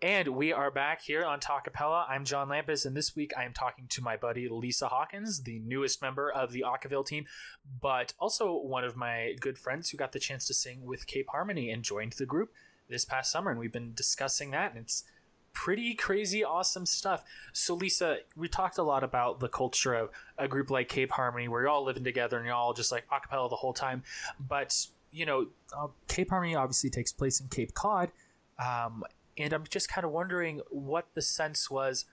And we are back here on Talkapella. I'm John Lampus, and this week I am talking to my buddy Lisa Hawkins, the newest member of the Acaville team, but also one of my good friends who got the chance to sing with Cape Harmony and joined the group this past summer. And we've been discussing that, and it's pretty crazy, awesome stuff. So, Lisa, we talked a lot about the culture of a group like Cape Harmony, where you're all living together and you're all just like acapella the whole time. But, you know, uh, Cape Harmony obviously takes place in Cape Cod. Um, and I'm just kind of wondering what the sense was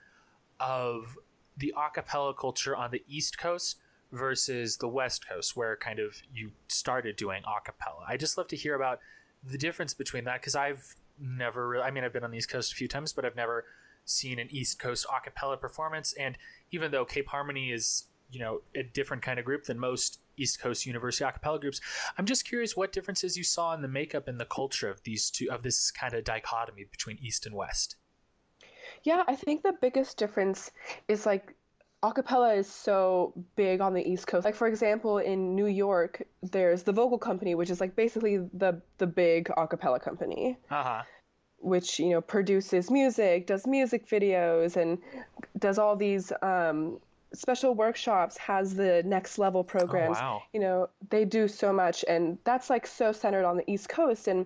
of the acapella culture on the East Coast versus the West Coast, where kind of you started doing acapella. I just love to hear about the difference between that because I've never really, I mean, I've been on the East Coast a few times, but I've never seen an East Coast acapella performance. And even though Cape Harmony is, you know, a different kind of group than most East Coast University acapella groups, I'm just curious what differences you saw in the makeup and the culture of these two, of this kind of dichotomy between East and West. Yeah, I think the biggest difference is like acapella is so big on the East Coast. Like for example, in New York, there's the Vocal Company, which is like basically the the big acapella company, Uh huh. which you know produces music, does music videos, and does all these um, special workshops. Has the next level programs. wow. You know, they do so much, and that's like so centered on the East Coast. And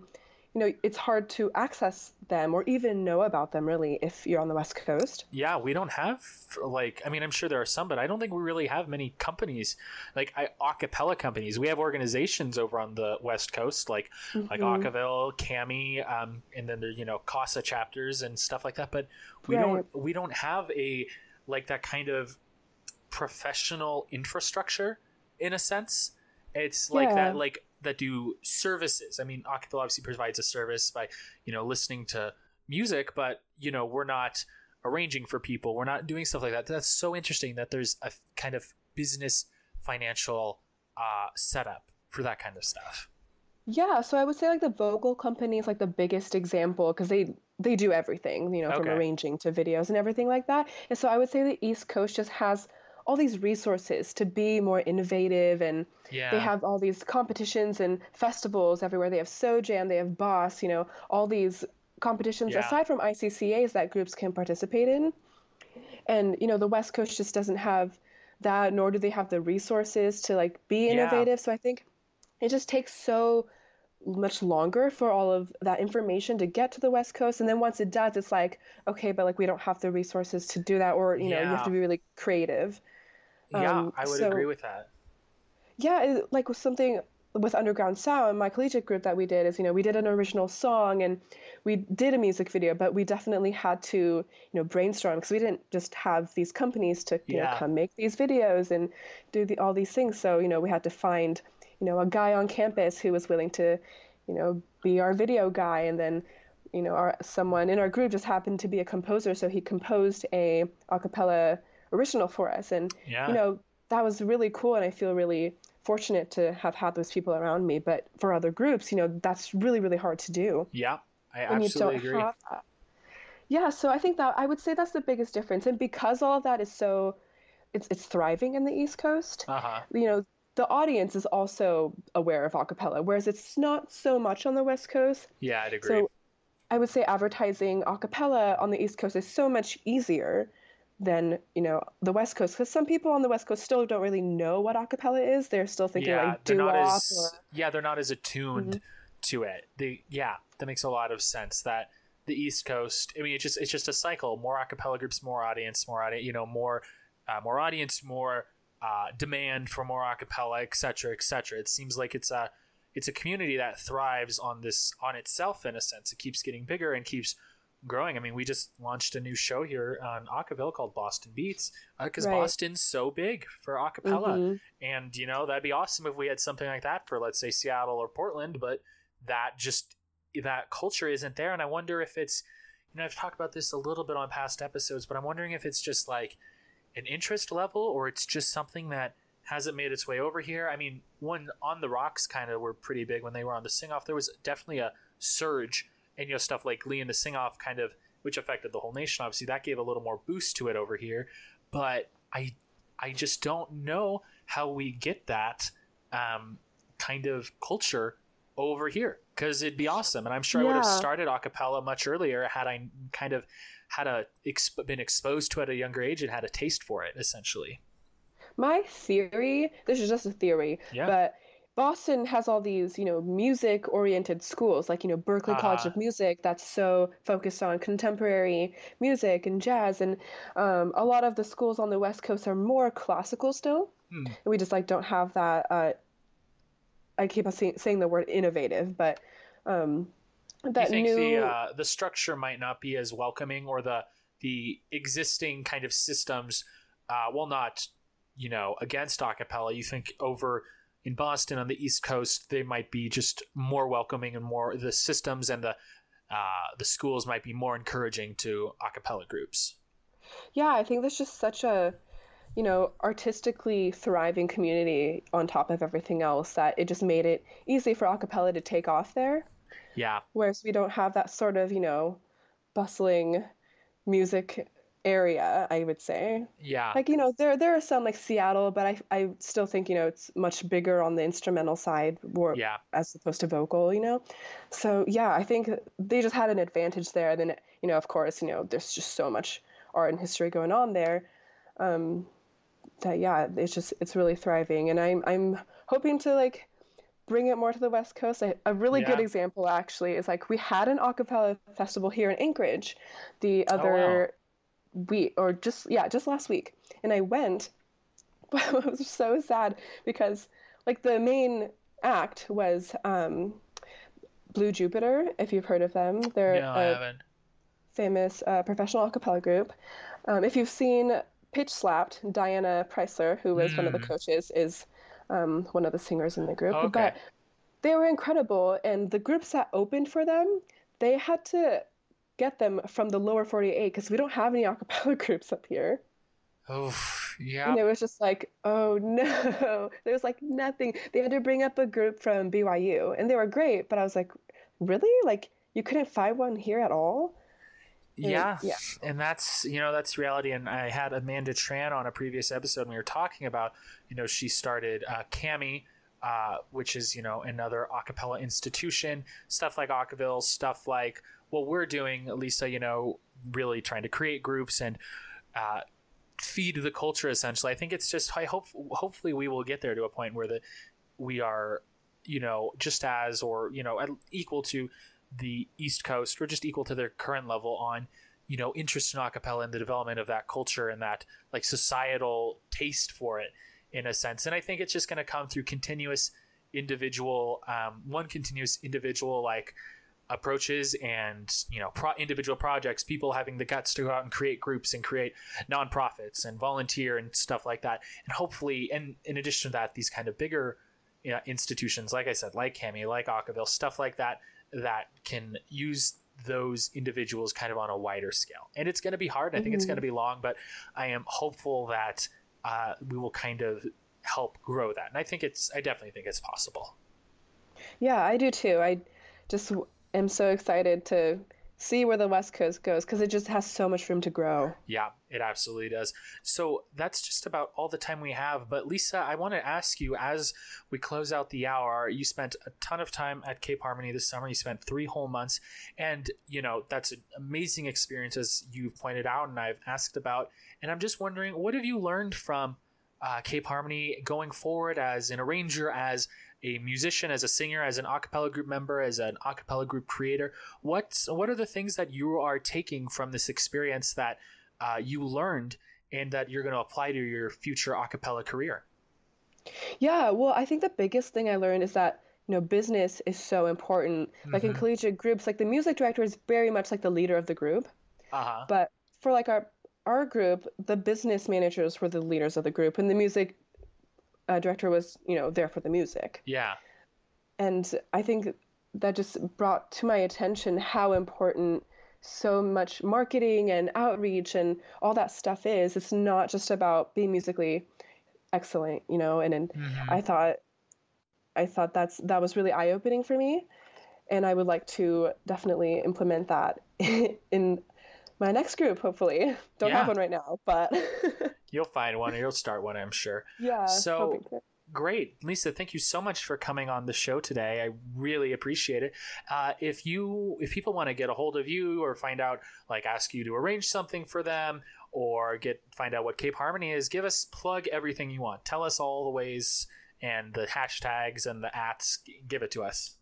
you know, it's hard to access them or even know about them really if you're on the West Coast. Yeah, we don't have like I mean I'm sure there are some, but I don't think we really have many companies like I, acapella companies. We have organizations over on the West Coast like like Mhm. Acaville, Cami, um, and then there you know Casa chapters and stuff like that. But we Right. don't we don't have a like that kind of professional infrastructure in a sense. It's like Yeah. that like that do services. I mean, Acapella obviously provides a service by you know listening to music, but you know we're not arranging for people. We're not doing stuff like that. That's so interesting that there's a kind of business financial uh, setup for that kind of stuff. Yeah, so I would say like the Vocal company is like the biggest example because they they do everything, you know, from arranging to videos and everything like that. And so I would say the East Coast just has all these resources to be more innovative and Yeah. they have all these competitions and festivals everywhere. They have SoJam, they have Boss, you know, all these competitions Yeah. aside from ICCAs that groups can participate in. And you know, the West Coast just doesn't have that, nor do they have the resources to like be Yeah. innovative. So I think it just takes so much longer for all of that information to get to the West Coast. And then once it does, it's like, okay, but like we don't have the resources to do that, or you know, you have to be really creative. Yeah, um, I would so- agree with that. Yeah, it, like with something with Underground Sound, my collegiate group that we did is, you know, we did an original song and we did a music video, but we definitely had to, you know, brainstorm because we didn't just have these companies to, you know, come make these videos and do the, all these things. So, you know, we had to find, you know, a guy on campus who was willing to, you know, be our video guy and then you know, our someone in our group just happened to be a composer, so he composed a a cappella original for us, and Yeah. you know that was really cool, and I feel really fortunate to have had those people around me. But for other groups, you know, that's really really hard to do Yeah, I absolutely agree. Yeah, so I think that I would say that's the biggest difference, and because all of that is so, it's it's thriving in the East Coast Uh huh. you know the audience is also aware of acapella whereas it's not so much on the west coast Yeah, I'd agree. so i would say advertising acapella on the east coast is so much easier than you know the west coast because some people on the west coast still don't really know what acapella is they're still thinking yeah, like they're not doo-wop as or Mm-hmm. yeah, they're not as attuned to it. They yeah, that makes a lot of sense. That the East Coast, I mean, it's just it's just a cycle. More acapella groups, more audience, more audience, you know, more uh, more audience, more uh, demand for more acapella, et cetera, et cetera. It seems like it's a it's a community that thrives on this on itself in a sense. It keeps getting bigger and keeps growing. I mean, we just launched a new show here on Acaville called Boston Beats because Right. Boston's so big for acapella. Mhm. And you know that'd be awesome if we had something like that for let's say Seattle or Portland, but that just that culture isn't there. And I wonder if it's you know I've talked about this a little bit on past episodes, but I'm wondering if it's just like an interest level or it's just something that hasn't made its way over here. I mean, one on the rocks kind of were pretty big when they were on the sing off. There was definitely a surge and you know stuff like Lee and the sing off kind of which affected the whole nation. Obviously, that gave a little more boost to it over here. But I I just don't know how we get that um, kind of culture over here because it'd be awesome. And I'm sure I would have started a cappella much earlier had I kind of had a exp- been exposed to it at a younger age and had a taste for it. Essentially, my theory this is just a theory Yeah. but boston has all these you know music oriented schools like you know berklee college Uh-huh. of music that's so focused on contemporary music and jazz and um, a lot of the schools on the west coast are more classical still Hmm. and we just like don't have that uh, i keep saying the word innovative but um, that you think new the uh, the structure might not be as welcoming, or the the existing kind of systems, uh, well, not you know against acapella. You think over in Boston on the East Coast, they might be just more welcoming and more the systems and the uh, the schools might be more encouraging to acapella groups. Yeah, I think there's just such a, you know, artistically thriving community on top of everything else that it just made it easy for a cappella to take off there. Yeah, Whereas we don't have that sort of, you know, bustling music area, I would say. yeah, Like, you know, there there are some like Seattle, but I I still think, you know, it's much bigger on the instrumental side more yeah. as opposed to vocal, you know? So yeah, I think they just had an advantage there. And then, you know, of course, you know, there's just so much art and history going on there. Um, that yeah, it's just it's really thriving, and I'm I'm hoping to like bring it more to the West Coast. A, a really good example actually is like we had an acapella festival here in Anchorage the Oh, other week or just yeah, just last week. And I went but it was so sad because like the main act was um Blue Jupiter, if you've heard of them. They're No, I a haven't. famous uh, professional a cappella group. Um, if you've seen Pitch Slapped, Diana Preisler, who was one of the Mm. coaches, is um, one of the singers in the group. Okay. But they were incredible, and the groups that opened for them, they had to get them from the lower 48 because we don't have any a cappella groups up here. Oh, yeah. And it was just like, oh no, there was like nothing. They had to bring up a group from BYU, and they were great, but I was like, really? Like, you couldn't find one here at all? And- Yeah, yeah. and that's you know that's reality. And I had Amanda Tran on a previous episode. and We were talking about you know she started uh, Cami, uh, which is you know another a cappella institution. Stuff like Acaville, stuff like what we're doing. Lisa, you know, really trying to create groups and uh, feed the culture. Essentially, I think it's just I hope hopefully we will get there to a point where the we are you know just as or you know equal to the East Coast or just equal to their current level on you know interest in acapella and the development of that culture and that like societal taste for it in a sense and i think it's just going to come through continuous individual um, one continuous individual like approaches and you know pro- individual projects people having the guts to go out and create groups and create nonprofits and volunteer and stuff like that and hopefully and in addition to that these kind of bigger you know, institutions like i said like cami like acaville stuff like that that can use those individuals kind of on a wider scale. And it's going to be hard. I think it's going to be long, but I am hopeful that uh, we will kind of help grow that. And I think it's, I definitely think it's possible. Yeah, I do too. I just am so excited to see where the West Coast goes because it just has so much room to grow. Yeah, it absolutely does. So that's just about all the time we have. But Lisa, I want to ask you as we close out the hour, you spent a ton of time at Cape Harmony this summer. You spent three whole months. And, you know, that's an amazing experience, as you've pointed out and I've asked about. And I'm just wondering, what have you learned from uh, Cape Harmony going forward as an arranger, as a musician, as a singer, as an a cappella group member, as an a cappella group creator? What's, what are the things that you are taking from this experience that uh, you learned and that you're going to apply to your future a cappella career? Yeah, well, I think the biggest thing I learned is that you know business is so important. Like in Mhm. collegiate groups, like the music director is very much like the leader of the group, Uh huh. but for like our our group, the business managers were the leaders of the group, and the music uh, director was you know there for the music. Yeah. and I think that just brought to my attention how important so much marketing and outreach and all that stuff is. It's not just about being musically excellent, you know. And, and Mhm. I thought, I thought that's that was really eye opening for me, and I would like to definitely implement that in my next group. Hopefully, don't Yeah. have one right now, but You'll find one or you'll start one, I'm sure. yeah. So- Great. Lisa, thank you so much for coming on the show today. I really appreciate it. Uh, if you if people want to get a hold of you or find out like ask you to arrange something for them or get find out what Cape Harmony is, give us plug everything you want. Tell us all the ways and the hashtags and the ats. Give it to us.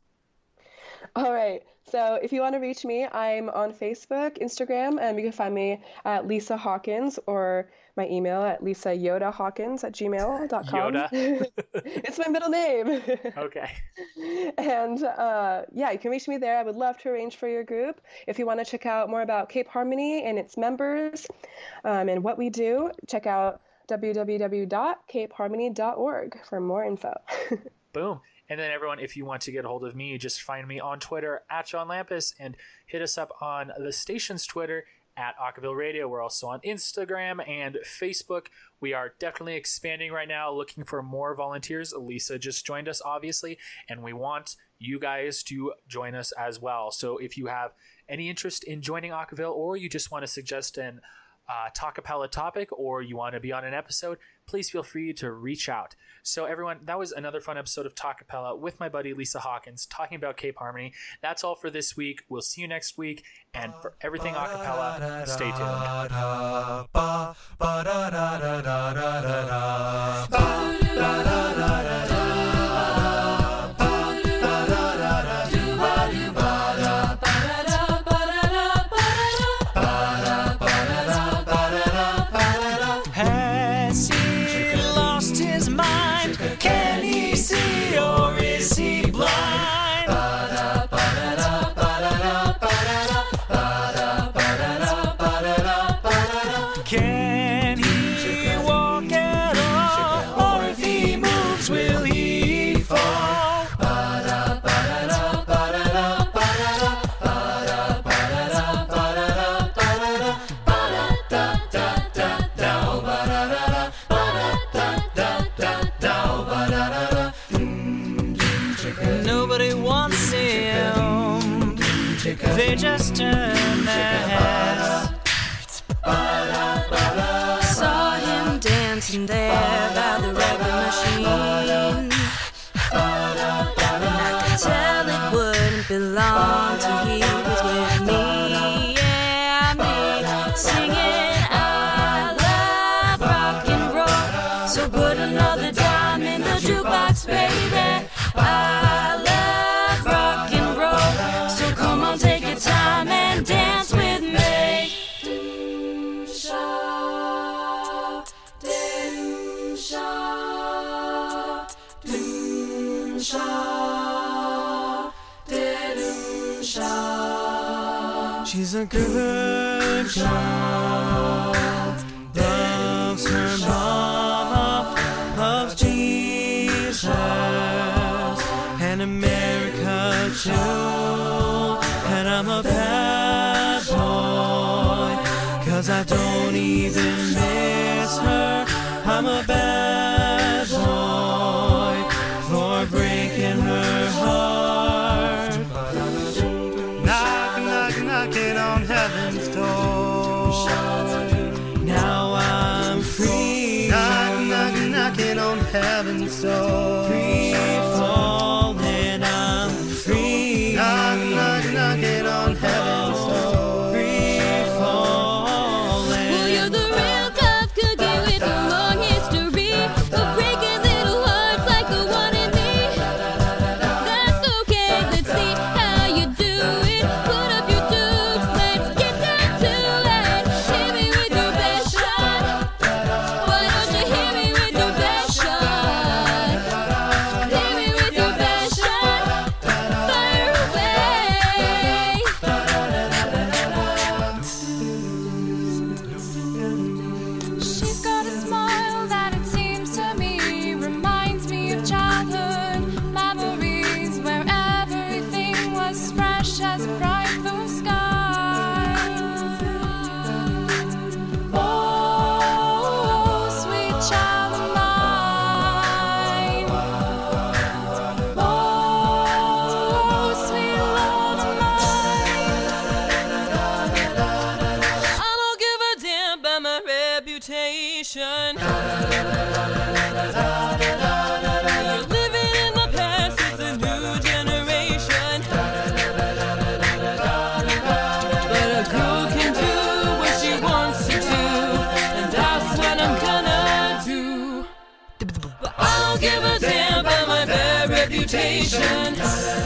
All right. So if you want to reach me, I'm on Facebook, Instagram, and you can find me at Lisa Hawkins or my email at lisayodahawkins at gmail.com. Yoda. it's my middle name. Okay. and uh, yeah, you can reach me there. I would love to arrange for your group. If you want to check out more about Cape Harmony and its members um, and what we do, check out www.capeharmony.org for more info. Boom. And then everyone, if you want to get a hold of me, just find me on Twitter at John Lampus and hit us up on the station's Twitter at Acaville Radio. We're also on Instagram and Facebook. We are definitely expanding right now, looking for more volunteers. Lisa just joined us, obviously, and we want you guys to join us as well. So if you have any interest in joining Acaville or you just want to suggest an uh, Talkapella topic or you want to be on an episode, please feel free to reach out. So, everyone, that was another fun episode of Talkapella with my buddy Lisa Hawkins talking about Cape Harmony. That's all for this week. We'll see you next week. And for everything a acapella, stay tuned. good child. loves her mama loves Jesus and America too. And I'm a bad boy, cause I don't even miss her. I'm a bad Emotions